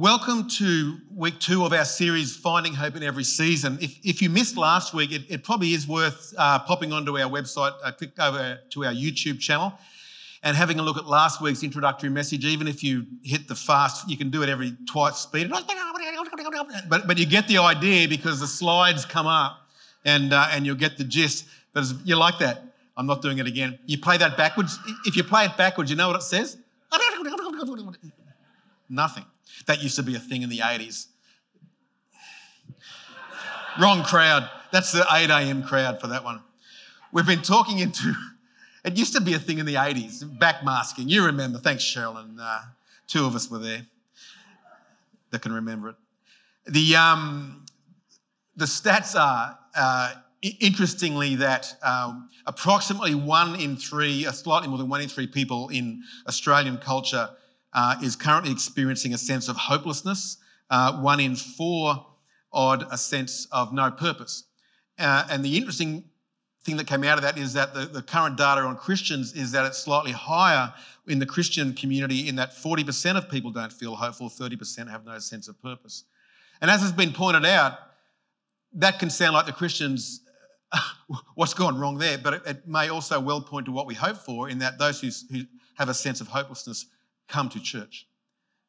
Welcome to week two of our series, Finding Hope in Every Season. If, if you missed last week, it, it probably is worth uh, popping onto our website, uh, click over to our YouTube channel, and having a look at last week's introductory message. Even if you hit the fast, you can do it every twice speed. But, but you get the idea because the slides come up and, uh, and you'll get the gist. But you like that. I'm not doing it again. You play that backwards. If you play it backwards, you know what it says? Nothing. That used to be a thing in the 80s. Wrong crowd. That's the 8 a.m. crowd for that one. We've been talking into, it used to be a thing in the 80s, backmasking. You remember. Thanks, Cheryl. And uh, two of us were there that can remember it. The, um, the stats are, uh, interestingly, that um, approximately one in three, slightly more than one in three people in Australian culture uh, is currently experiencing a sense of hopelessness. Uh, one in four odd a sense of no purpose. Uh, and the interesting thing that came out of that is that the, the current data on Christians is that it's slightly higher in the Christian community in that 40% of people don't feel hopeful, 30% have no sense of purpose. And as has been pointed out, that can sound like the Christians, what's gone wrong there, but it, it, may also well point to what we hope for in that those who, who have a sense of hopelessness come to church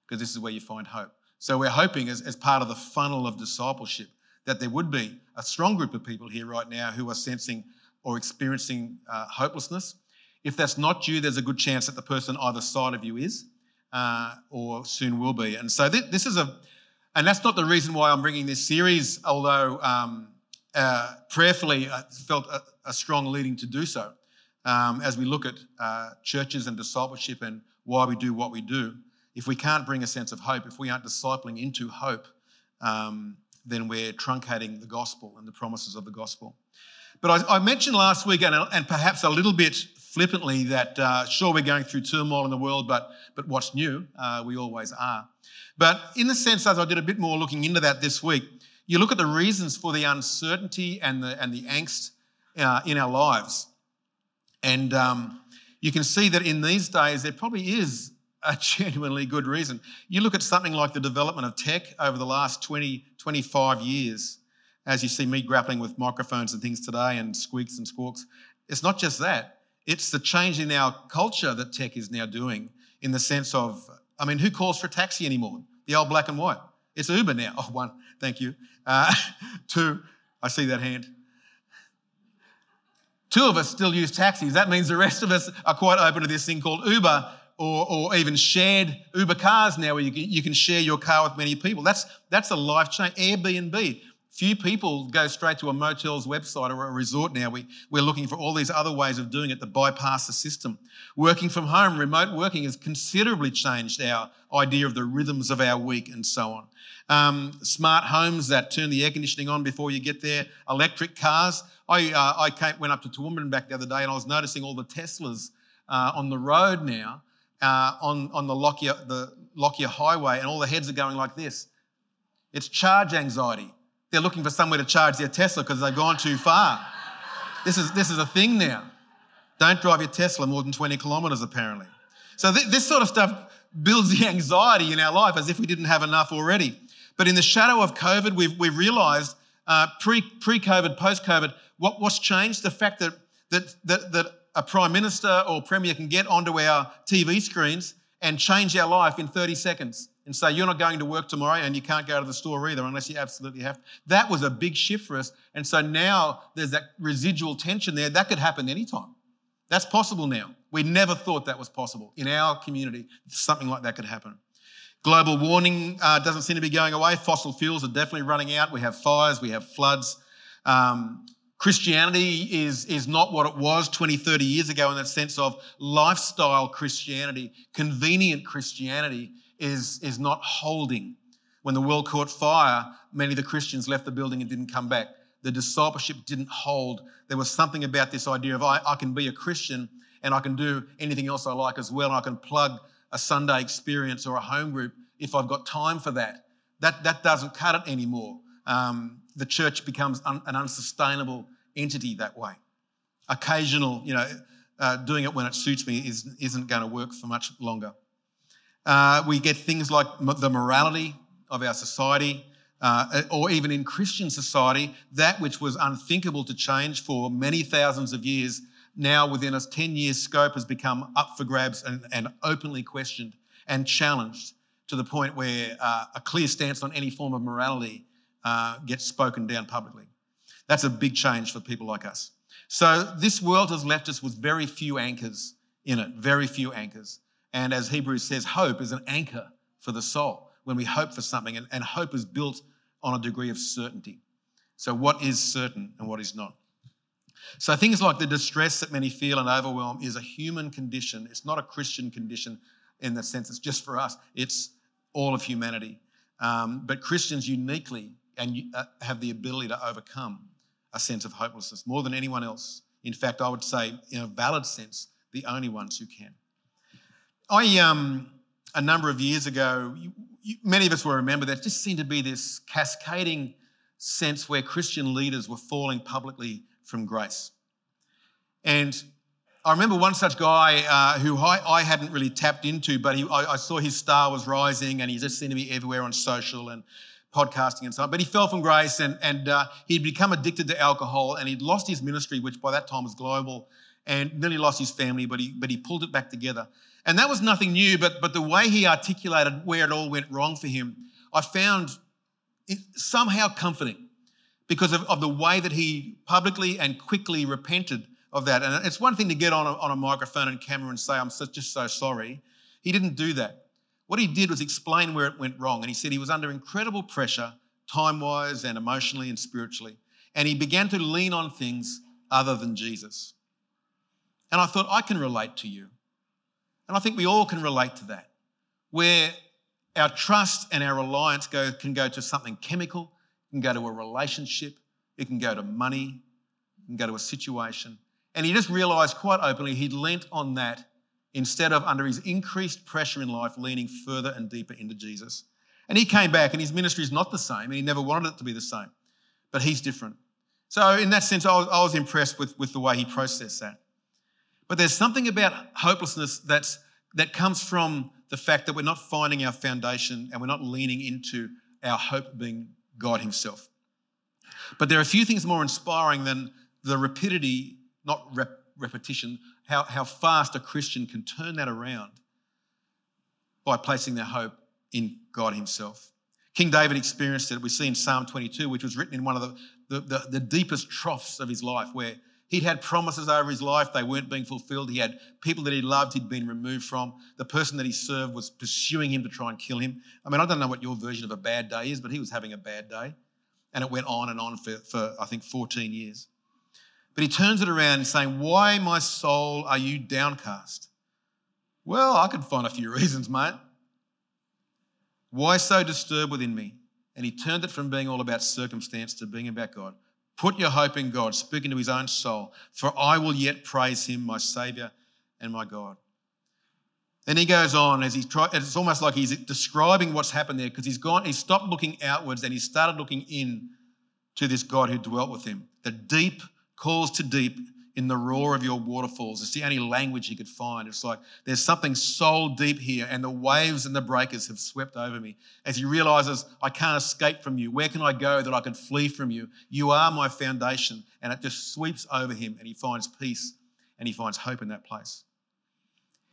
because this is where you find hope. So we're hoping, as, as part of the funnel of discipleship, that there would be a strong group of people here right now who are sensing or experiencing uh, hopelessness. If that's not you, there's a good chance that the person either side of you is uh, or soon will be. And so th- this is a, and that's not the reason why I'm bringing this series, although um, uh, prayerfully I felt a, a, strong leading to do so um, as we look at uh, churches and discipleship and why we do what we do. If we can't bring a sense of hope, if we aren't discipling into hope, um, then we're truncating the gospel and the promises of the gospel. But I, I mentioned last week, and, and, perhaps a little bit flippantly, that uh, sure, we're going through turmoil in the world, but, but what's new? Uh, we always are. But in the sense, as I did a bit more looking into that this week, you look at the reasons for the uncertainty and the, and the angst uh, in our lives. And um, you can see that in these days there probably is a genuinely good reason. You look at something like the development of tech over the last 20, 25 years, as you see me grappling with microphones and things today and squeaks and squawks. It's not just that, it's the change in our culture that tech is now doing in the sense of, I mean, who calls for a taxi anymore? The old black and white. It's Uber now. Oh, one, thank you. Uh, two, I see that hand. Two of us still use taxis. That means the rest of us are quite open to this thing called Uber or, or even shared Uber cars now where you can, you can share your car with many people. That's, that's a life change. Airbnb. Few people go straight to a motel's website or a resort now. We, we're looking for all these other ways of doing it to bypass the system. Working from home, remote working has considerably changed our idea of the rhythms of our week and so on. Um, smart homes that turn the air conditioning on before you get there, electric cars. I, uh, I came, went up to Toowoomba back the other day and I was noticing all the Teslas uh, on the road now uh, on, on the Lockyer, the Lockyer Highway, and all the heads are going like this. It's charge anxiety. They're looking for somewhere to charge their Tesla because they've gone too far. This is, this is a thing now. Don't drive your Tesla more than 20 kilometres, apparently. So, th- this sort of stuff builds the anxiety in our life as if we didn't have enough already. But in the shadow of COVID, we've, we've realised uh, pre, pre-COVID, post-COVID, what, what's changed? The fact that, that, that, that a prime minister or premier can get onto our TV screens and change our life in 30 seconds and say, You're not going to work tomorrow and you can't go to the store either unless you absolutely have. That was a big shift for us. And so now there's that residual tension there. That could happen anytime. That's possible now. We never thought that was possible. In our community, something like that could happen. Global warming uh, doesn't seem to be going away. Fossil fuels are definitely running out. We have fires, we have floods. Um, Christianity is, is not what it was 20, 30 years ago in that sense of lifestyle Christianity. Convenient Christianity is, is not holding. When the world caught fire, many of the Christians left the building and didn't come back. The discipleship didn't hold. There was something about this idea of I, I can be a Christian and I can do anything else I like as well. And I can plug a Sunday experience or a home group if I've got time for that. That, that doesn't cut it anymore. Um, the church becomes un, an unsustainable entity that way. Occasional, you know, uh, doing it when it suits me is, isn't going to work for much longer. Uh, we get things like the morality of our society, uh, or even in Christian society, that which was unthinkable to change for many thousands of years, now within a 10 year scope has become up for grabs and, and openly questioned and challenged to the point where uh, a clear stance on any form of morality uh, gets spoken down publicly. That's a big change for people like us. So, this world has left us with very few anchors in it, very few anchors. And as Hebrews says, hope is an anchor for the soul when we hope for something, and, and hope is built on a degree of certainty. So, what is certain and what is not? So, things like the distress that many feel and overwhelm is a human condition. It's not a Christian condition in the sense it's just for us, it's all of humanity. Um, but Christians uniquely and uh, have the ability to overcome a sense of hopelessness more than anyone else. In fact, I would say, in a valid sense, the only ones who can. I, um, a number of years ago, you, you, many of us will remember that just seemed to be this cascading sense where Christian leaders were falling publicly from grace. And I remember one such guy uh, who I, I, hadn't really tapped into, but he, I, I, saw his star was rising and he just seemed to be everywhere on social and podcasting and so on. But he fell from grace and, and uh, he'd become addicted to alcohol and he'd lost his ministry, which by that time was global, and nearly lost his family, but he, but he pulled it back together. And that was nothing new, but, but the way he articulated where it all went wrong for him, I found somehow comforting because of, of the way that he publicly and quickly repented of that. And it's one thing to get on a, on a microphone and camera and say, I'm so, just so sorry. He didn't do that. What he did was explain where it went wrong. And he said he was under incredible pressure, time wise and emotionally and spiritually. And he began to lean on things other than Jesus. And I thought, I can relate to you. And I think we all can relate to that, where our trust and our reliance go, can go to something chemical, can go to a relationship, it can go to money, it can go to a situation. And he just realized quite openly he'd lent on that instead of under his increased pressure in life, leaning further and deeper into Jesus. And he came back, and his ministry is not the same, and he never wanted it to be the same, but he's different. So, in that sense, I was, I was impressed with, with the way he processed that. But there's something about hopelessness that's, that comes from the fact that we're not finding our foundation and we're not leaning into our hope being God Himself. But there are a few things more inspiring than the rapidity not rep- repetition, how, how fast a Christian can turn that around by placing their hope in God Himself. King David experienced it. We see in Psalm 22, which was written in one of the, the, the, the deepest troughs of his life, where He'd had promises over his life, they weren't being fulfilled. He had people that he loved, he'd been removed from. The person that he served was pursuing him to try and kill him. I mean, I don't know what your version of a bad day is, but he was having a bad day. And it went on and on for, for I think, 14 years. But he turns it around saying, Why, my soul, are you downcast? Well, I could find a few reasons, mate. Why so disturbed within me? And he turned it from being all about circumstance to being about God. Put your hope in God, speaking to his own soul, for I will yet praise him, my Savior and my God. Then he goes on as he try, it's almost like he's describing what's happened there because he's gone, he stopped looking outwards and he started looking in to this God who dwelt with him. The deep calls to deep in the roar of your waterfalls. It's the only language he could find. It's like there's something soul deep here, and the waves and the breakers have swept over me. As he realizes, I can't escape from you. Where can I go that I can flee from you? You are my foundation. And it just sweeps over him, and he finds peace and he finds hope in that place.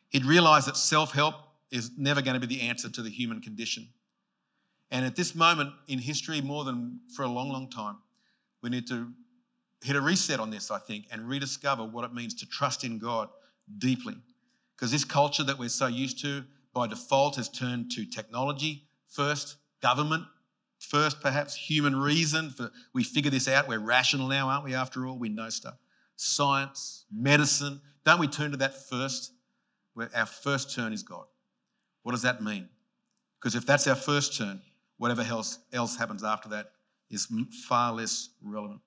He'd realized that self help is never going to be the answer to the human condition. And at this moment in history, more than for a long, long time, we need to hit a reset on this, I think, and rediscover what it means to trust in God deeply. Because this culture that we're so used to by default has turned to technology first, government first, perhaps human reason. For, we figure this out. We're rational now, aren't we, after all? We know stuff. Science, medicine. Don't we turn to that first? Where our first turn is God. What does that mean? Because if that's our first turn, whatever else, else happens after that is far less relevant.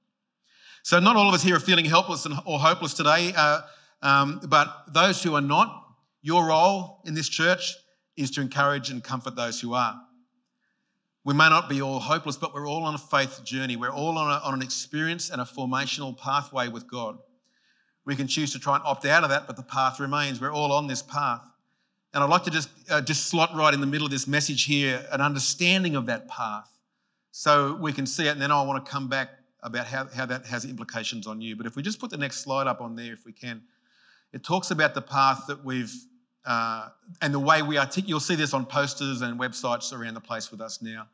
So, not all of us here are feeling helpless or hopeless today, uh, um, but those who are not, your role in this church is to encourage and comfort those who are. We may not be all hopeless, but we're all on a faith journey. We're all on, a, on an experience and a formational pathway with God. We can choose to try and opt out of that, but the path remains. We're all on this path. And I'd like to just, uh, just slot right in the middle of this message here an understanding of that path so we can see it. And then I want to come back about how, how that has implications on you. But if we just put the next slide up on there, if we can, it talks about the path that we've, uh, and the way we articulate, you'll see this on posters and websites around the place with us now.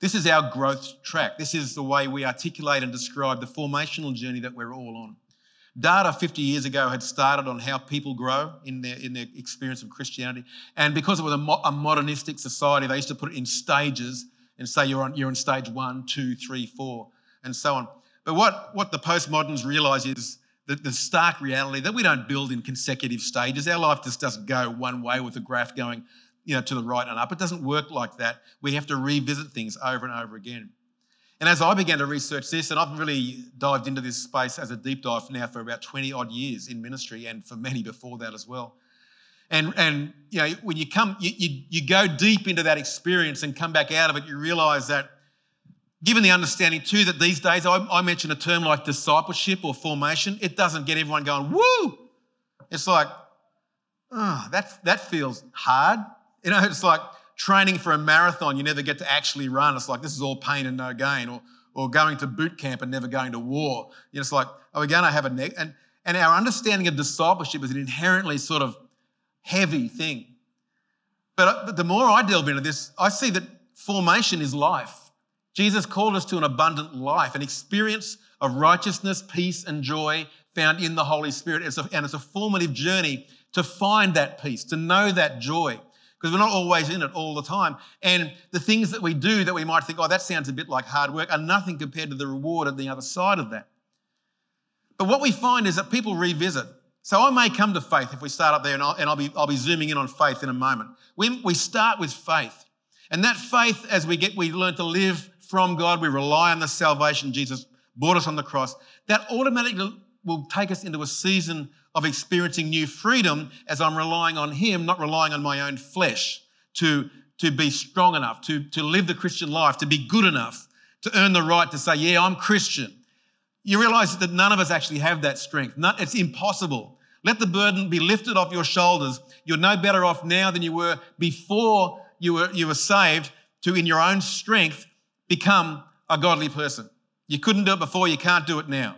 This is our growth track. This is the way we articulate and describe the formational journey that we're all on. Data 50 years ago had started on how people grow in their, in their experience of Christianity. And because it was a, mo- a modernistic society, they used to put it in stages and say you're on, you're on stage one, two, three, four, and so on. But what, what the postmoderns realize is the, the stark reality that we don't build in consecutive stages. Our life just doesn't go one way with a graph going you know, to the right and up. It doesn't work like that. We have to revisit things over and over again. And as I began to research this, and I've really dived into this space as a deep dive now for about 20 odd years in ministry and for many before that as well. And, and you know, when you come, you, you, you go deep into that experience and come back out of it, you realize that given the understanding too that these days, I, I mentioned a term like discipleship or formation, it doesn't get everyone going, woo! It's like, oh, that, that feels hard. You know, it's like, training for a marathon you never get to actually run. It's like this is all pain and no gain, or, or going to boot camp and never going to war. You know, it's like, are we going to have a neck? And, and our understanding of discipleship is an inherently sort of heavy thing. But the more I delve into this, I see that formation is life. Jesus called us to an abundant life, an experience of righteousness, peace, and joy found in the Holy Spirit. It's a, and it's a formative journey to find that peace, to know that joy because we're not always in it all the time. And the things that we do that we might think, oh, that sounds a bit like hard work, are nothing compared to the reward at the other side of that. But what we find is that people revisit. So I may come to faith if we start up there, and I'll, and I'll, be, I'll be zooming in on faith in a moment. We, we start with faith. And that faith, as we get, we learn to live from God, we rely on the salvation Jesus brought us on the cross, that automatically will take us into a season of experiencing new freedom as I'm relying on Him, not relying on my own flesh to, to be strong enough, to, to live the Christian life, to be good enough, to earn the right to say, Yeah, I'm Christian. You realize that none of us actually have that strength. it's impossible. Let the burden be lifted off your shoulders. You're no better off now than you were before you were, you were saved to, in your own strength, become a godly person. You couldn't do it before, you can't do it now.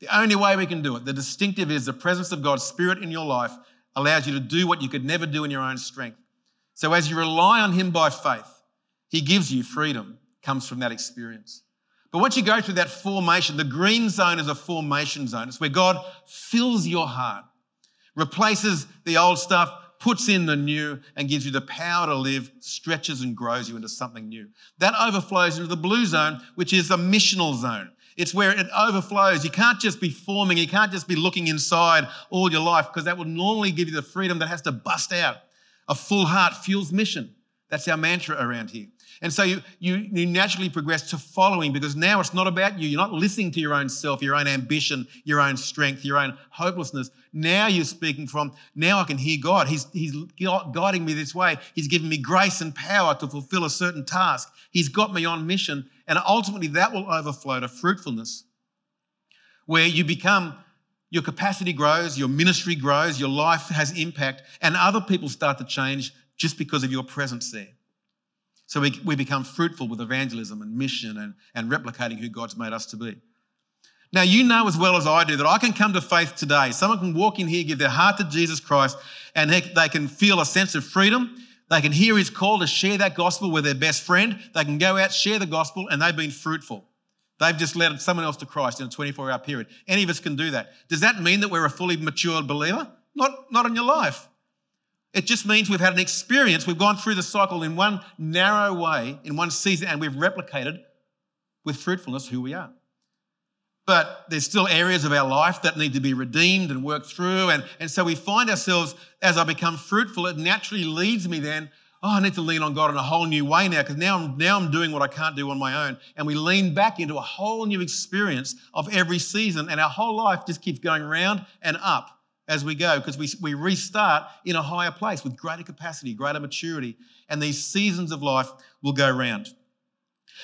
The only way we can do it, the distinctive is the presence of God's Spirit in your life allows you to do what you could never do in your own strength. So as you rely on Him by faith, He gives you freedom, comes from that experience. But once you go through that formation, the green zone is a formation zone. It's where God fills your heart, replaces the old stuff, puts in the new, and gives you the power to live, stretches and grows you into something new. That overflows into the blue zone, which is the missional zone. It's where it overflows. You can't just be forming, you can't just be looking inside all your life because that will normally give you the freedom that has to bust out. A full heart fuels mission. That's our mantra around here. And so you, you, you, naturally progress to following because now it's not about you. You're not listening to your own self, your own ambition, your own strength, your own hopelessness. Now you're speaking from, now I can hear God. He's, he's guiding me this way. He's giving me grace and power to fulfill a certain task. He's got me on mission. And ultimately, that will overflow to fruitfulness, where you become, your capacity grows, your ministry grows, your life has impact, and other people start to change just because of your presence there. So we, we become fruitful with evangelism and mission and, and replicating who God's made us to be. Now, you know as well as I do that I can come to faith today. Someone can walk in here, give their heart to Jesus Christ, and they can feel a sense of freedom they can hear his call to share that gospel with their best friend. They can go out, share the gospel, and they've been fruitful. They've just led someone else to Christ in a 24 hour period. Any of us can do that. Does that mean that we're a fully matured believer? Not, not in your life. It just means we've had an experience. We've gone through the cycle in one narrow way, in one season, and we've replicated with fruitfulness who we are. But there's still areas of our life that need to be redeemed and worked through. And, and so we find ourselves, as I become fruitful, it naturally leads me then, oh, I need to lean on God in a whole new way now because now I'm, now I'm doing what I can't do on my own. And we lean back into a whole new experience of every season. And our whole life just keeps going round and up as we go because we, we restart in a higher place with greater capacity, greater maturity. And these seasons of life will go round.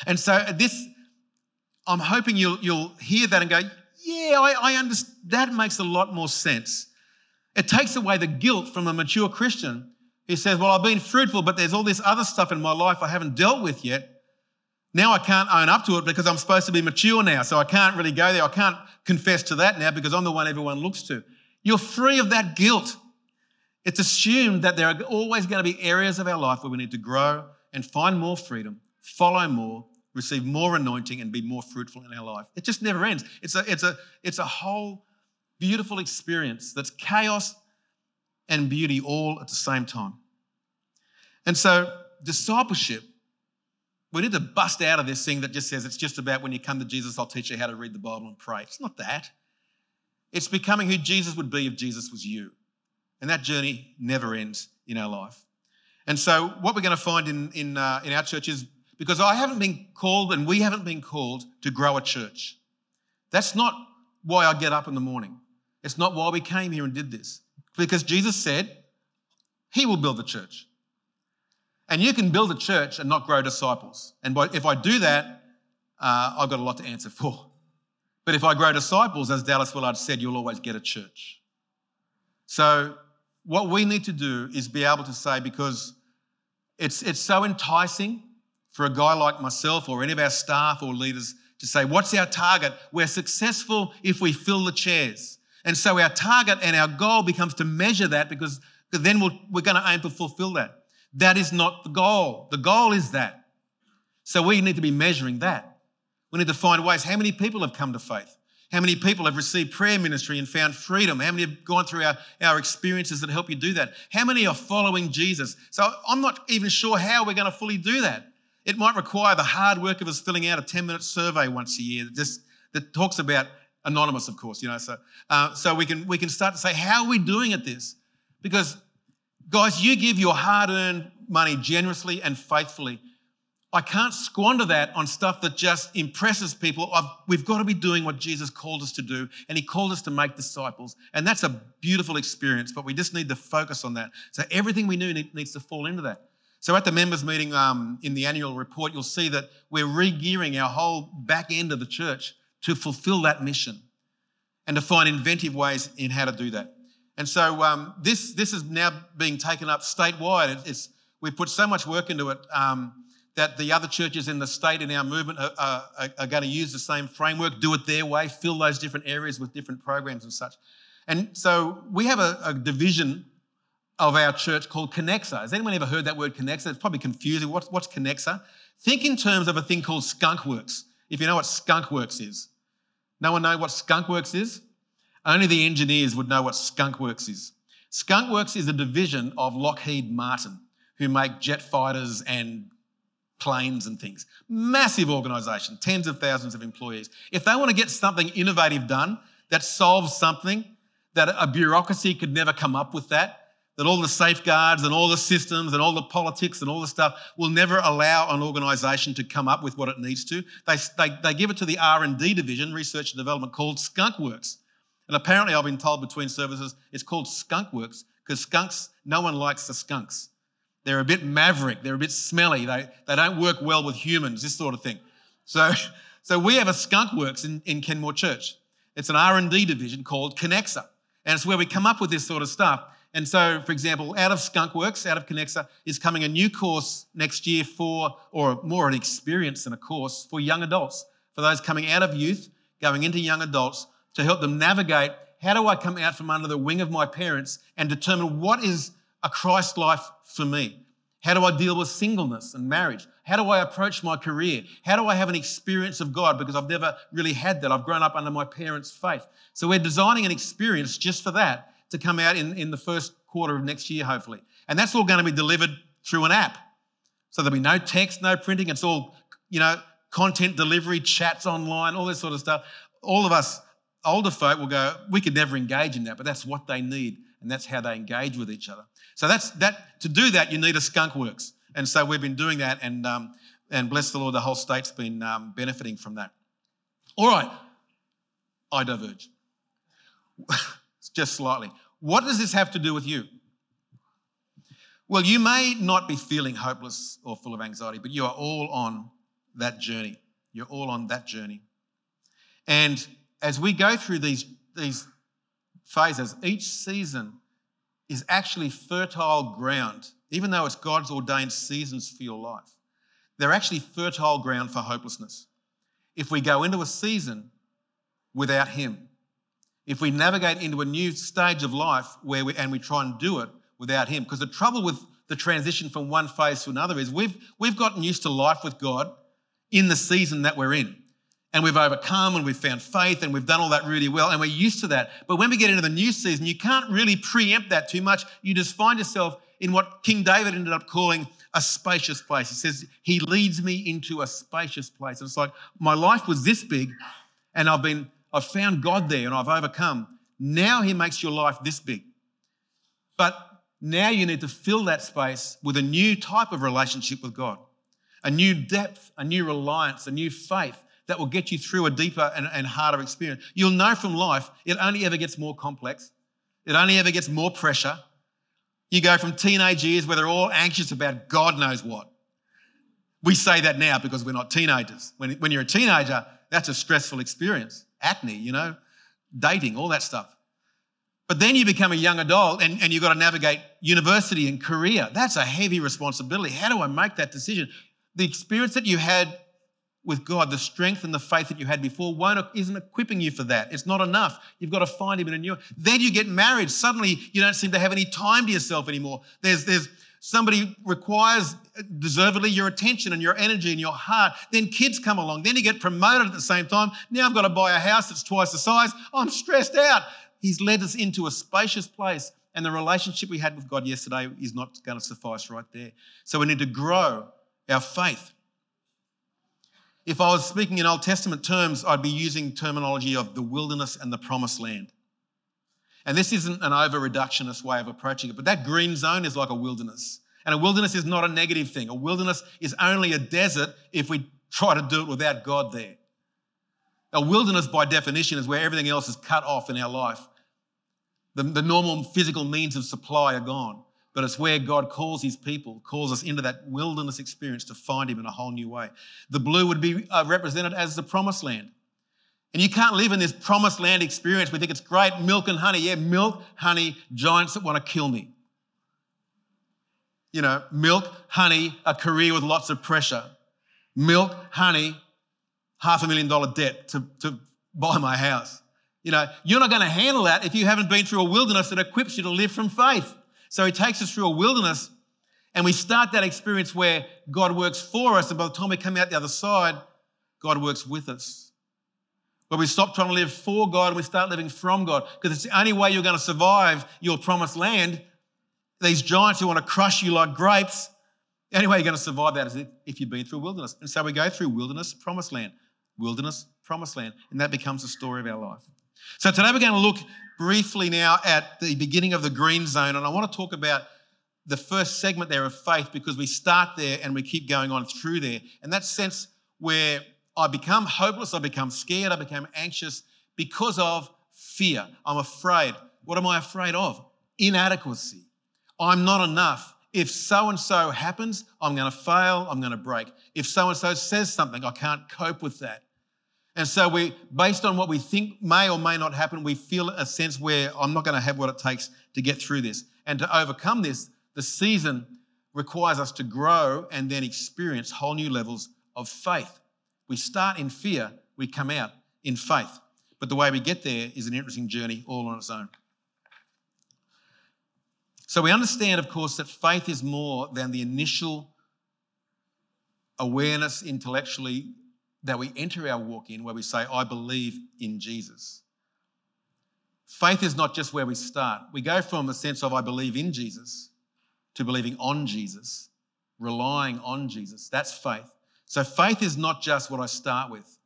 And so this I'm hoping you'll, you'll hear that and go, yeah, I, I understand. That makes a lot more sense. It takes away the guilt from a mature Christian who says, Well, I've been fruitful, but there's all this other stuff in my life I haven't dealt with yet. Now I can't own up to it because I'm supposed to be mature now. So I can't really go there. I can't confess to that now because I'm the one everyone looks to. You're free of that guilt. It's assumed that there are always going to be areas of our life where we need to grow and find more freedom, follow more, receive more anointing, and be more fruitful in our life. It just never ends. It's a, it's a, it's a whole beautiful experience that's chaos and beauty all at the same time. And so, discipleship, we need to bust out of this thing that just says it's just about when you come to Jesus, I'll teach you how to read the Bible and pray. It's not that. It's becoming who Jesus would be if Jesus was you. And that journey never ends in our life. And so, what we're going to find in, in, uh, in our church is because I haven't been called and we haven't been called to grow a church. That's not why I get up in the morning. It's not why we came here and did this. Because Jesus said, He will build the church. And you can build a church and not grow disciples. And if I do that, uh, I've got a lot to answer for. But if I grow disciples, as Dallas Willard said, you'll always get a church. So, what we need to do is be able to say, because it's, it's so enticing for a guy like myself or any of our staff or leaders to say, What's our target? We're successful if we fill the chairs. And so our target and our goal becomes to measure that because then we we are going to aim to fulfill that. That is not the goal. The goal is that. So we need to be measuring that. We need to find ways. How many people have come to faith? How many people have received prayer ministry and found freedom? How many have gone through our, our experiences that help you do that? How many are following Jesus? So I'm not even sure how we're going to fully do that. It might require the hard work of us filling out a 10 minute survey once a year that just that talks about anonymous, of course, you know. So, uh, so we can we can start to say, how are we doing at this? Because, guys, you give your hard-earned money generously and faithfully. I can't squander that on stuff that just impresses people. I've, we've got to be doing what Jesus called us to do, and He called us to make disciples. And that's a beautiful experience, but we just need to focus on that. So everything we do needs to fall into that. So at the members' meeting um, in the annual report, you'll see that we're re-gearing our whole back end of the church to fulfill that mission and to find inventive ways in how to do that. And so um, this, this is now being taken up statewide. It's, we've put so much work into it um, that the other churches in the state in our movement are, are, are, going to use the same framework, do it their way, fill those different areas with different programs and such. And so we have a, a division of our church called Connexa. Has anyone ever heard that word Connexa? It's probably confusing. What's, what's Connexa? Think in terms of a thing called Skunkworks, if you know what Skunkworks is. No one know what Skunkworks is? Only the engineers would know what Skunkworks is. Skunkworks is a division of Lockheed Martin, who make jet fighters and planes and things. Massive organisation, tens of thousands of employees. If they want to get something innovative done that solves something that a bureaucracy could never come up with that, that all the safeguards and all the systems and all the politics and all the stuff will never allow an organisation to come up with what it needs to. They, they, they give it to the R&D division, research and development, called Skunk Works. And apparently I've been told between services it's called Skunk Works because skunks, no one likes the skunks. They're a bit maverick, they're a bit smelly, they, they don't work well with humans, this sort of thing. So, so we have a Skunk Works in, in Kenmore Church. It's an R&D division called Connexa. And it's where we come up with this sort of stuff. And so, for example, out of Skunkworks, out of Connexa, is coming a new course next year for, or more an experience than a course, for young adults, for those coming out of youth, going into young adults, to help them navigate how do I come out from under the wing of my parents and determine what is a Christ life for me? How do I deal with singleness and marriage? How do I approach my career? How do I have an experience of God? Because I've never really had that. I've grown up under my parents' faith. So we're designing an experience just for that to come out in, in the first quarter of next year, hopefully. And that's all going to be delivered through an app. So there'll be no text, no printing. It's all, you know, content delivery, chats online, all this sort of stuff. All of us older folk will go, we could never engage in that, but that's what they need. And that's how they engage with each other. So that's that. To do that, you need a skunk works. And so we've been doing that, and um, and bless the Lord, the whole state's been um, benefiting from that. All right, I diverge. just slightly. What does this have to do with you? Well, you may not be feeling hopeless or full of anxiety, but you are all on that journey. You're all on that journey. And as we go through these, these phases, each season is actually fertile ground even though it's God's ordained seasons for your life, they're actually fertile ground for hopelessness. If we go into a season without Him, if we navigate into a new stage of life where we, and we try and do it without Him, because the trouble with the transition from one phase to another is we've, we've gotten used to life with God in the season that we're in. And we've overcome and we've found faith and we've done all that really well and we're used to that. But when we get into the new season, you can't really preempt that too much. You just find yourself in what King David ended up calling a spacious place. He says, He leads me into a spacious place. And it's like, my life was this big and I've been, I've found God there and I've overcome. Now He makes your life this big. But now you need to fill that space with a new type of relationship with God, a new depth, a new reliance, a new faith that will get you through a deeper and, and harder experience. You'll know from life, it only ever gets more complex, it only ever gets more pressure. You go from teenage years where they're all anxious about God knows what. We say that now because we're not teenagers. When, when you're a teenager, that's a stressful experience. Acne, you know, dating, all that stuff. But then you become a young adult and, and you've got to navigate university and career. That's a heavy responsibility. How do I make that decision? The experience that you had with God, the strength and the faith that you had before won't, isn't equipping you for that. It's not enough. You've got to find Him in a new. Then you get married. Suddenly, you don't seem to have any time to yourself anymore. There's, there's somebody requires uh, deservedly your attention and your energy and your heart. Then kids come along. Then you get promoted at the same time. Now I've got to buy a house that's twice the size. I'm stressed out. He's led us into a spacious place. And the relationship we had with God yesterday is not going to suffice right there. So we need to grow our faith. If I was speaking in Old Testament terms, I'd be using terminology of the wilderness and the promised land. And this isn't an over reductionist way of approaching it, but that green zone is like a wilderness. And a wilderness is not a negative thing. A wilderness is only a desert if we try to do it without God there. A wilderness, by definition, is where everything else is cut off in our life. The, the normal physical means of supply are gone but it's where God calls his people, calls us into that wilderness experience to find him in a whole new way. The blue would be uh, represented as the promised land. And you can't live in this promised land experience. We think it's great, milk and honey. Yeah, milk, honey, giants that want to kill me. You know, milk, honey, a career with lots of pressure. Milk, honey, half a million dollar debt to, to buy my house. You know, you're not going to handle that if you haven't been through a wilderness that equips you to live from faith. So he takes us through a wilderness and we start that experience where God works for us. And by the time we come out the other side, God works with us. Where we stop trying to live for God and we start living from God. Because it's the only way you're going to survive your promised land. These giants who want to crush you like grapes, the only way you're going to survive that is if you've been through wilderness. And so we go through wilderness, promised land, wilderness, promised land. And that becomes the story of our life. So today we're going to look briefly now at the beginning of the green zone, and I want to talk about the first segment there of faith because we start there and we keep going on through there. And that sense where I become hopeless, I become scared, I become anxious because of fear. I'm afraid. What am I afraid of? Inadequacy. I'm not enough. If so and so happens, I'm going to fail, I'm going to break. If so and so says something, I can't cope with that. And so we, based on what we think may or may not happen, we feel a sense where I'm not going to have what it takes to get through this. And to overcome this, the season requires us to grow and then experience whole new levels of faith. We start in fear, we come out in faith. But the way we get there is an interesting journey all on its own. So we understand, of course, that faith is more than the initial awareness intellectually that we enter our walk in where we say, I believe in Jesus. Faith is not just where we start. We go from a sense of, I believe in Jesus, to believing on Jesus, relying on Jesus. That's faith. So faith is not just what I start with.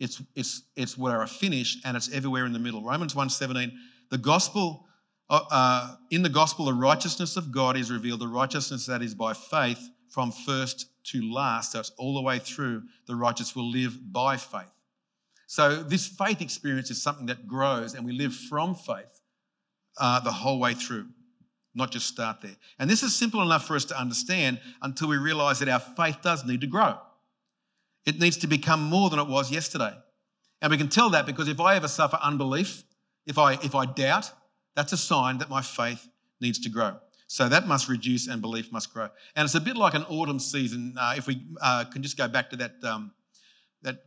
It's, it's, it's where I finish and it's everywhere in the middle. Romans 1.17, the gospel, uh, uh in the gospel, the righteousness of God is revealed, the righteousness that is by faith from first to last. So all the way through. The righteous will live by faith. So this faith experience is something that grows, and we live from faith uh, the whole way through, not just start there. And this is simple enough for us to understand until we realize that our faith does need to grow. It needs to become more than it was yesterday. And we can tell that because if I ever suffer unbelief, if I, if I doubt, that's a sign that my faith needs to grow. So that must reduce and belief must grow. And it's a bit like an autumn season. Uh, if we uh, can just go back to that, um, that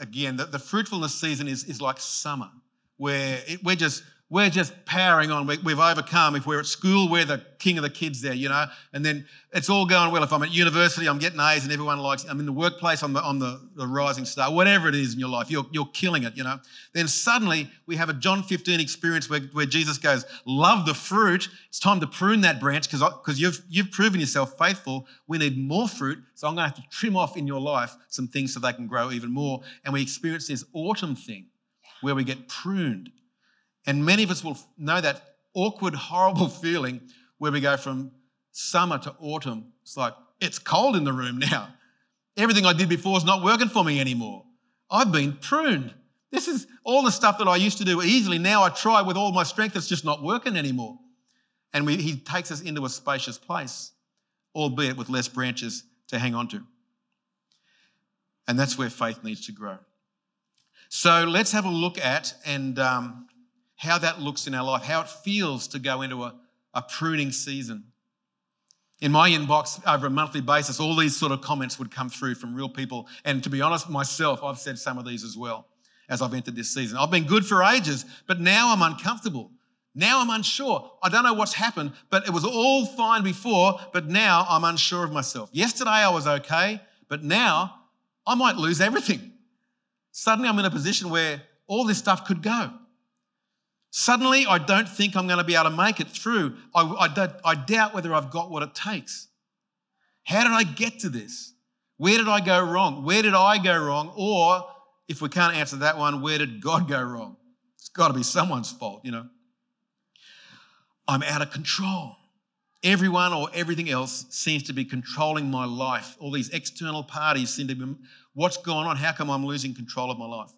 again, the, the, fruitfulness season is, is like summer, where it, we're just we're just powering on. We, have overcome. If we're at school, we're the king of the kids there, you know. And then it's all going well. If I'm at university, I'm getting A's and everyone likes. I'm in the workplace, I'm the, I'm the, the rising star. Whatever it is in your life, you're, you're killing it, you know. Then suddenly we have a John 15 experience where, where Jesus goes, "Love the fruit. It's time to prune that branch because because you've you've proven yourself faithful. We need more fruit, so I'm going to have to trim off in your life some things so they can grow even more." And we experience this autumn thing where we get pruned and many of us will know that awkward, horrible feeling where we go from summer to autumn. It's like, it's cold in the room now. Everything I did before is not working for me anymore. I've been pruned. This is all the stuff that I used to do easily. Now I try with all my strength, it's just not working anymore. And we, he takes us into a spacious place, albeit with less branches to hang on to. And that's where faith needs to grow. So let's have a look at and um, how that looks in our life, how it feels to go into a, a pruning season. In my inbox, over a monthly basis, all these sort of comments would come through from real people. And to be honest, myself, I've said some of these as well as I've entered this season. I've been good for ages, but now I'm uncomfortable. Now I'm unsure. I don't know what's happened, but it was all fine before, but now I'm unsure of myself. Yesterday I was okay, but now I might lose everything. Suddenly I'm in a position where all this stuff could go. Suddenly, I don't think I'm going to be able to make it through. I, I, I, doubt whether I've got what it takes. How did I get to this? Where did I go wrong? Where did I go wrong? Or, if we can't answer that one, where did God go wrong? It's got to be someone's fault, you know. I'm out of control. Everyone or everything else seems to be controlling my life. All these external parties seem to be, what's going on? How come I'm losing control of my life?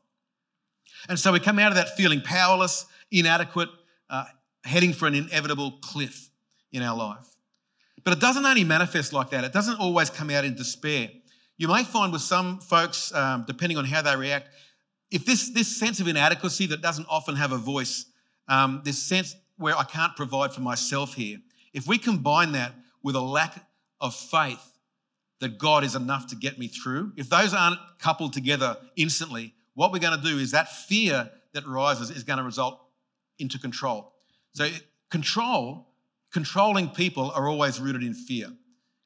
And so we come out of that feeling powerless, inadequate, uh, heading for an inevitable cliff in our life. But it doesn't only manifest like that, it doesn't always come out in despair. You may find with some folks, um, depending on how they react, if this, this sense of inadequacy that doesn't often have a voice, um, this sense where I can't provide for myself here, if we combine that with a lack of faith that God is enough to get me through, if those aren't coupled together instantly, what we're going to do is that fear that rises is going to result into control. So, control, controlling people are always rooted in fear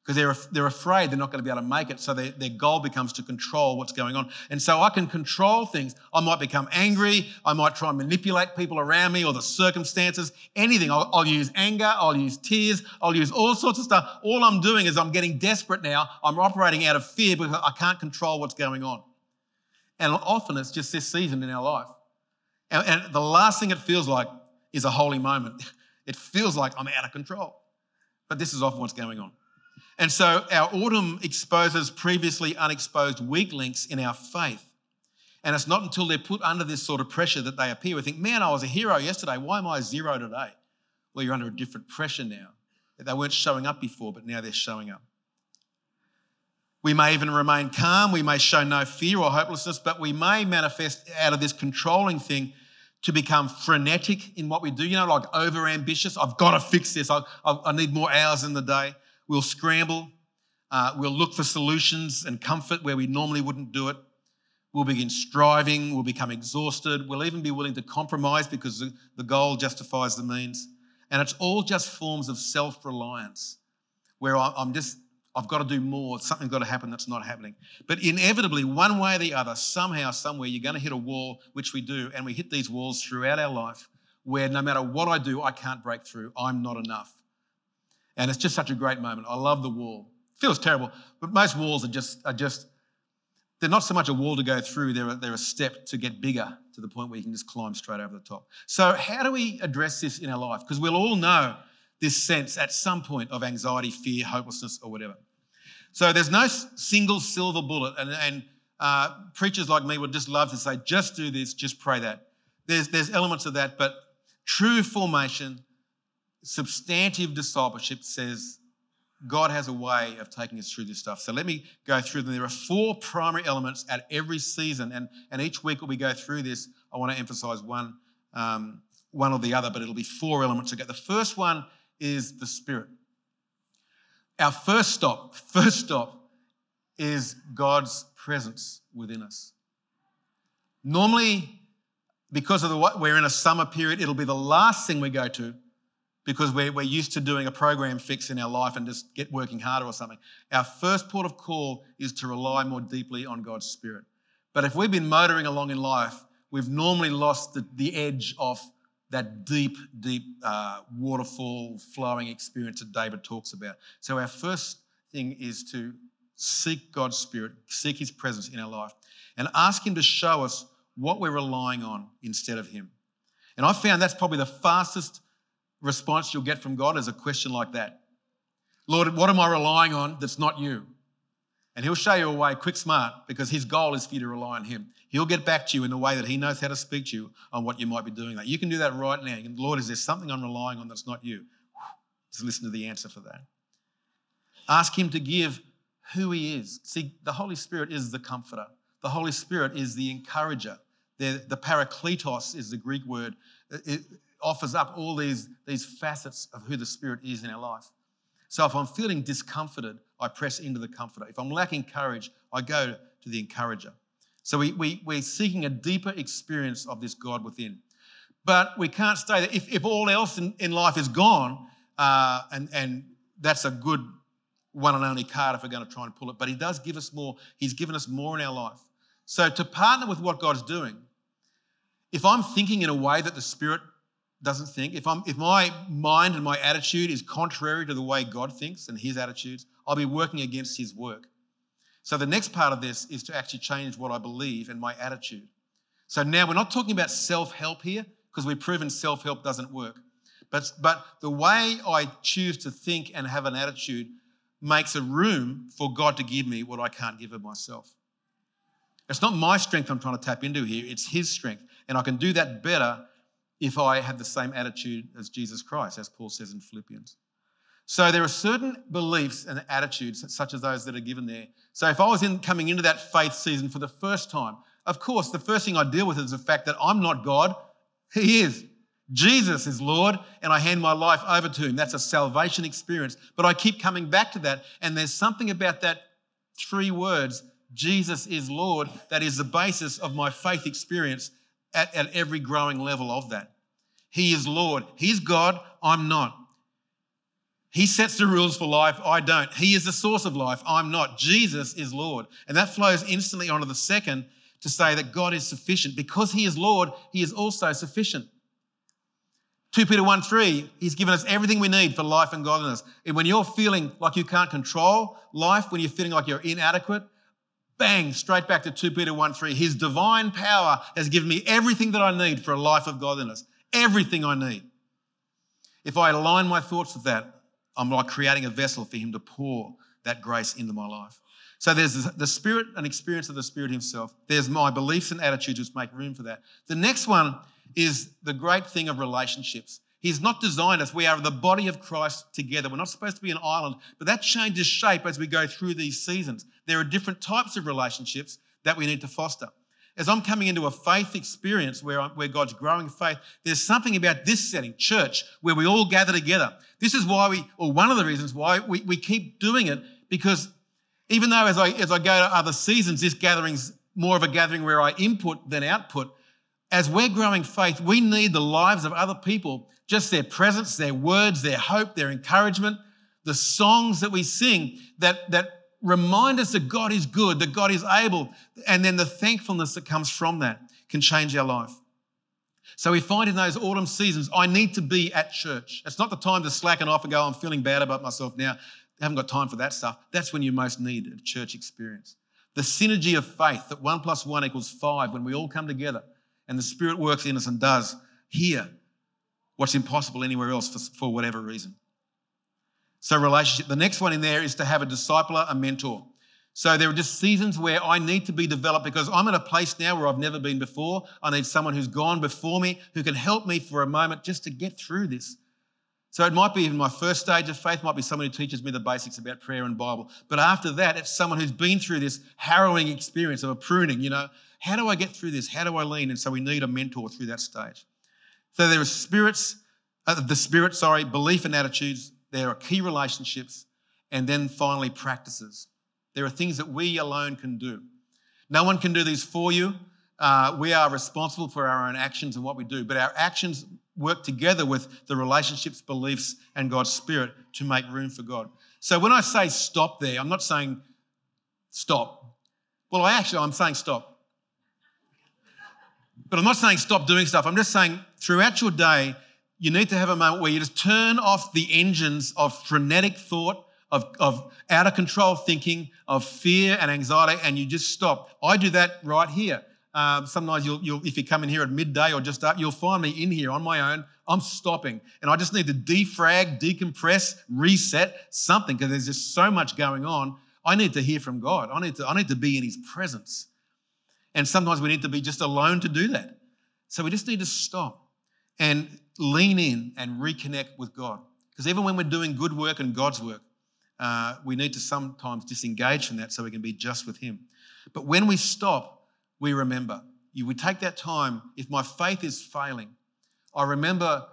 because they're, they're afraid they're not going to be able to make it. So, they, their goal becomes to control what's going on. And so, I can control things. I might become angry. I might try and manipulate people around me or the circumstances, anything. I'll, I'll use anger. I'll use tears. I'll use all sorts of stuff. All I'm doing is I'm getting desperate now. I'm operating out of fear because I can't control what's going on. And often it's just this season in our life. And, and the last thing it feels like is a holy moment. It feels like I'm out of control. But this is often what's going on. And so our autumn exposes previously unexposed weak links in our faith. And it's not until they're put under this sort of pressure that they appear. We think, man, I was a hero yesterday. Why am I zero today? Well, you're under a different pressure now. They weren't showing up before, but now they're showing up. We may even remain calm. We may show no fear or hopelessness, but we may manifest out of this controlling thing to become frenetic in what we do. You know, like over ambitious. I've got to fix this. I, I, I, need more hours in the day. We'll scramble. Uh, we'll look for solutions and comfort where we normally wouldn't do it. We'll begin striving. We'll become exhausted. We'll even be willing to compromise because the, the goal justifies the means. And it's all just forms of self reliance where I'm just I've got to do more. Something's got to happen that's not happening. But inevitably, one way or the other, somehow, somewhere, you're going to hit a wall, which we do, and we hit these walls throughout our life where no matter what I do, I can't break through. I'm not enough. And it's just such a great moment. I love the wall. It feels terrible, but most walls are just, are just they're not so much a wall to go through, they're a, they're a step to get bigger to the point where you can just climb straight over the top. So, how do we address this in our life? Because we'll all know this sense at some point of anxiety, fear, hopelessness, or whatever. So there's no single silver bullet, and, and uh, preachers like me would just love to say, just do this, just pray that. There's, there's elements of that, but true formation, substantive discipleship says God has a way of taking us through this stuff. So let me go through them. There are four primary elements at every season, and, and each week when we go through this, I want to emphasize one, um, one or the other, but it'll be four elements. The first one is the Spirit. Our first stop, first stop is God's presence within us. Normally, because of the we're in a summer period, it'll be the last thing we go to because we're, we're used to doing a program fix in our life and just get working harder or something. Our first port of call is to rely more deeply on God's Spirit. But if we've been motoring along in life, we've normally lost the, the edge of that deep, deep uh, waterfall flowing experience that David talks about. So, our first thing is to seek God's Spirit, seek His presence in our life, and ask Him to show us what we're relying on instead of Him. And I found that's probably the fastest response you'll get from God is a question like that Lord, what am I relying on that's not you? And He'll show you a way quick, smart, because His goal is for you to rely on Him. He'll get back to you in the way that He knows how to speak to you on what you might be doing. That you can do that right now. Lord, is there something I'm relying on that's not you? Just listen to the answer for that. Ask Him to give who He is. See, the Holy Spirit is the comforter. The Holy Spirit is the encourager. The, the parakletos is the Greek word. It offers up all these, these facets of who the Spirit is in our life. So if I'm feeling discomforted, I press into the comforter. If I'm lacking courage, I go to the encourager. So we, we, we're seeking a deeper experience of this God within. But we can't stay there. If, if all else in, in life is gone, uh, and, and that's a good one and only card if we're going to try and pull it, but He does give us more. He's given us more in our life. So to partner with what God's doing, if I'm thinking in a way that the Spirit doesn't think, if, I'm, if my mind and my attitude is contrary to the way God thinks and His attitudes, I'll be working against His work. So the next part of this is to actually change what I believe and my attitude. So now we're not talking about self help here because we've proven self help doesn't work. But, but the way I choose to think and have an attitude makes a room for God to give me what I can't give of myself. It's not my strength I'm trying to tap into here, it's His strength. And I can do that better if I have the same attitude as Jesus Christ, as Paul says in Philippians. So there are certain beliefs and attitudes, such as those that are given there. So if I was in, coming into that faith season for the first time, of course, the first thing I deal with is the fact that I'm not God, He is. Jesus is Lord, and I hand my life over to Him. That's a salvation experience. But I keep coming back to that, and there's something about that three words Jesus is Lord that is the basis of my faith experience at, at every growing level of that. He is Lord. He's God, I'm not. He sets the rules for life, I don't. He is the source of life, I'm not. Jesus is Lord. And that flows instantly onto the second to say that God is sufficient. Because He is Lord, He is also sufficient. 2 Peter 1 3, He's given us everything we need for life and godliness. And when you're feeling like you can't control life, when you're feeling like you're inadequate, bang, straight back to 2 Peter 1 3. His divine power has given me everything that I need for a life of godliness. Everything I need. If I align my thoughts with that, I'm like creating a vessel for Him to pour that grace into my life. So there's the Spirit and experience of the Spirit Himself. There's my beliefs and attitudes which make room for that. The next one is the great thing of relationships. He's not designed us. We are the body of Christ together. We're not supposed to be an island, but that changes shape as we go through these seasons. There are different types of relationships that we need to foster as I'm coming into a faith experience where, I'm, where God's growing faith, there's something about this setting, church, where we all gather together. This is why we, or one of the reasons why we, we keep doing it, because even though as I, as I go to other seasons, this gathering's more of a gathering where I input than output, as we're growing faith, we need the lives of other people, just their presence, their words, their hope, their encouragement, the songs that we sing that, that remind us that God is good, that God is able, and then the thankfulness that comes from that can change our life. So we find in those autumn seasons, I need to be at church. It's not the time to slacken off and go, I'm feeling bad about myself now. I haven't got time for that stuff. That's when you most need a church experience. The synergy of faith that one plus one equals five when we all come together and the Spirit works in us and does here what's impossible anywhere else for, for whatever reason. So, relationship. The next one in there is to have a discipler, a mentor. So, there are just seasons where I need to be developed because I'm in a place now where I've never been before. I need someone who's gone before me who can help me for a moment just to get through this. So, it might be even my first stage of faith, might be someone who teaches me the basics about prayer and Bible. But after that, it's someone who's been through this harrowing experience of a pruning. You know, how do I get through this? How do I lean? And so, we need a mentor through that stage. So, there are spirits uh, the spirit, sorry, belief and attitudes. There are key relationships, and then finally practices. There are things that we alone can do. No one can do these for you. Uh, we are responsible for our own actions and what we do, but our actions work together with the relationships, beliefs, and God's Spirit to make room for God. So when I say stop there, I'm not saying stop. Well, I actually, I'm saying stop. But I'm not saying stop doing stuff. I'm just saying throughout your day, you need to have a moment where you just turn off the engines of frenetic thought, of, of out of control thinking, of fear and anxiety, and you just stop. I do that right here. Um, sometimes you'll, you'll, if you come in here at midday or just up, you'll find me in here on my own. I'm stopping, and I just need to defrag, decompress, reset something because there's just so much going on. I need to hear from God. I need to, I need to be in His presence, and sometimes we need to be just alone to do that. So we just need to stop and lean in and reconnect with God. Because even when we're doing good work and God's work, uh, we need to sometimes disengage from that so we can be just with Him. But when we stop, we remember. You would take that time. If my faith is failing, I remember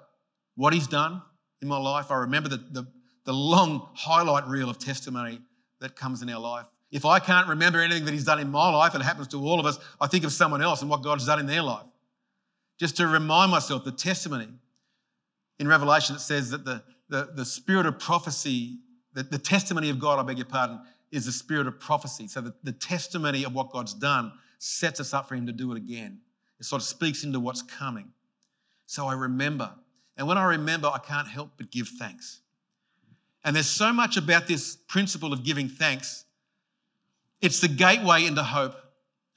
what He's done in my life. I remember the, the, the long highlight reel of testimony that comes in our life. If I can't remember anything that He's done in my life, and it happens to all of us, I think of someone else and what God's done in their life. Just to remind myself the testimony. In Revelation, it says that the, the, the spirit of prophecy, the, the testimony of God, I beg your pardon, is the spirit of prophecy. So the, the testimony of what God's done sets us up for Him to do it again. It sort of speaks into what's coming. So I remember. And when I remember, I can't help but give thanks. And there's so much about this principle of giving thanks. It's the gateway into hope.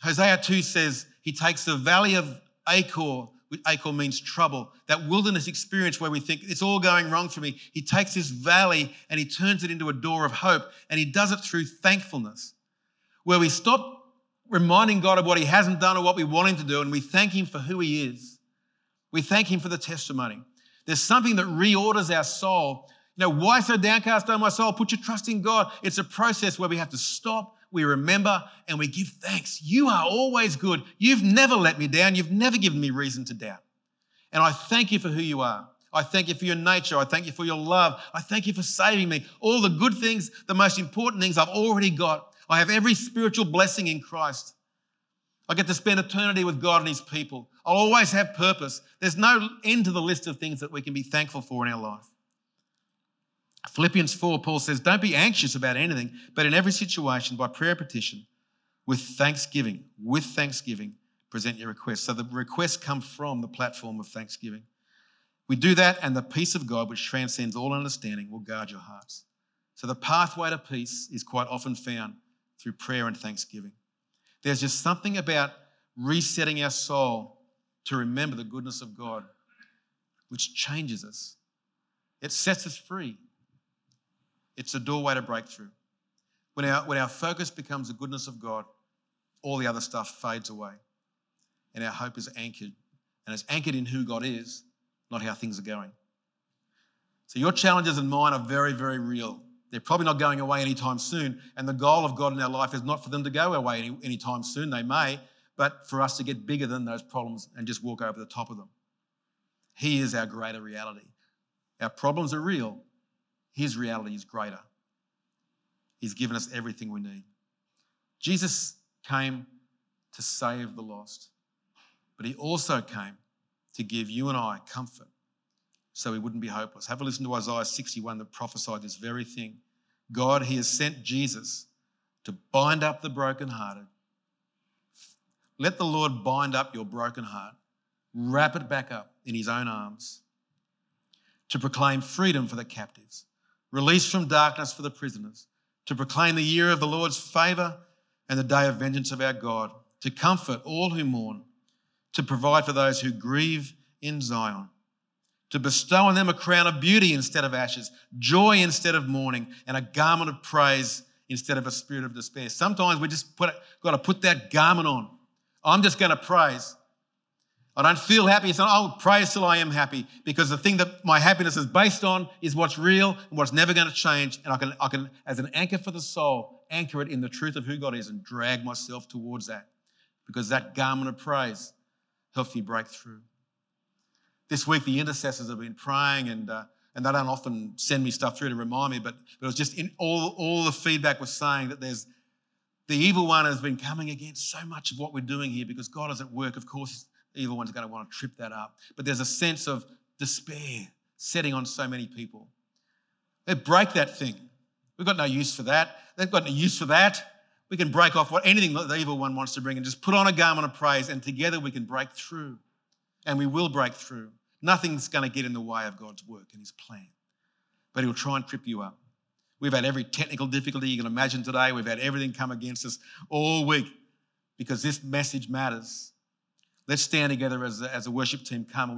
Hosea 2 says he takes the valley of Achor, Achor means trouble, that wilderness experience where we think it's all going wrong for me. He takes this valley and he turns it into a door of hope, and he does it through thankfulness, where we stop reminding God of what He hasn't done or what we want Him to do, and we thank Him for who He is. We thank Him for the testimony. There's something that reorders our soul. You know, why so downcast, O my soul? Put your trust in God. It's a process where we have to stop, we remember, and we give thanks. You are always good. You've never let me down. You've never given me reason to doubt. And I thank you for who you are. I thank you for your nature. I thank you for your love. I thank you for saving me. All the good things, the most important things I've already got. I have every spiritual blessing in Christ. I get to spend eternity with God and His people. I'll always have purpose. There's no end to the list of things that we can be thankful for in our life. Philippians 4, Paul says, Don't be anxious about anything, but in every situation, by prayer petition, with thanksgiving, with thanksgiving, present your requests. So the requests come from the platform of thanksgiving. We do that, and the peace of God, which transcends all understanding, will guard your hearts. So the pathway to peace is quite often found through prayer and thanksgiving. There's just something about resetting our soul to remember the goodness of God, which changes us. It sets us free. It's a doorway to breakthrough. When our, when our focus becomes the goodness of God, all the other stuff fades away. And our hope is anchored. And it's anchored in who God is, not how things are going. So your challenges and mine are very, very real. They're probably not going away anytime soon. And the goal of God in our life is not for them to go away any, anytime soon. They may, but for us to get bigger than those problems and just walk over the top of them. He is our greater reality. Our problems are real. His reality is greater. He's given us everything we need. Jesus came to save the lost, but he also came to give you and I comfort so we wouldn't be hopeless. Have a listen to Isaiah 61 that prophesied this very thing. God, He has sent Jesus to bind up the brokenhearted. Let the Lord bind up your broken heart, wrap it back up in His own arms, to proclaim freedom for the captives, release from darkness for the prisoners, to proclaim the year of the Lord's favour and the day of vengeance of our God, to comfort all who mourn, to provide for those who grieve in Zion to bestow on them a crown of beauty instead of ashes, joy instead of mourning, and a garment of praise instead of a spirit of despair. Sometimes we just put, got to put that garment on. I'm just going to praise. I don't feel happy, so I'll praise till I am happy because the thing that my happiness is based on is what's real and what's never going to change. And I can, I can, as an anchor for the soul, anchor it in the truth of who God is and drag myself towards that because that garment of praise helps me break through. This week, the intercessors have been praying, and, uh, and they don't often send me stuff through to remind me, but, but it was just in all, all the feedback was saying that there's the evil one has been coming against so much of what we're doing here because God is at work. Of course, evil one's going to want to trip that up. But there's a sense of despair setting on so many people. They break that thing. We've got no use for that. They've got no use for that. We can break off what anything the evil one wants to bring and just put on a garment of praise, and together we can break through. And we will break through. Nothing's going to get in the way of God's work and His plan. But He'll try and trip you up. We've had every technical difficulty you can imagine today. We've had everything come against us all week because this message matters. Let's stand together as a, as a worship team come and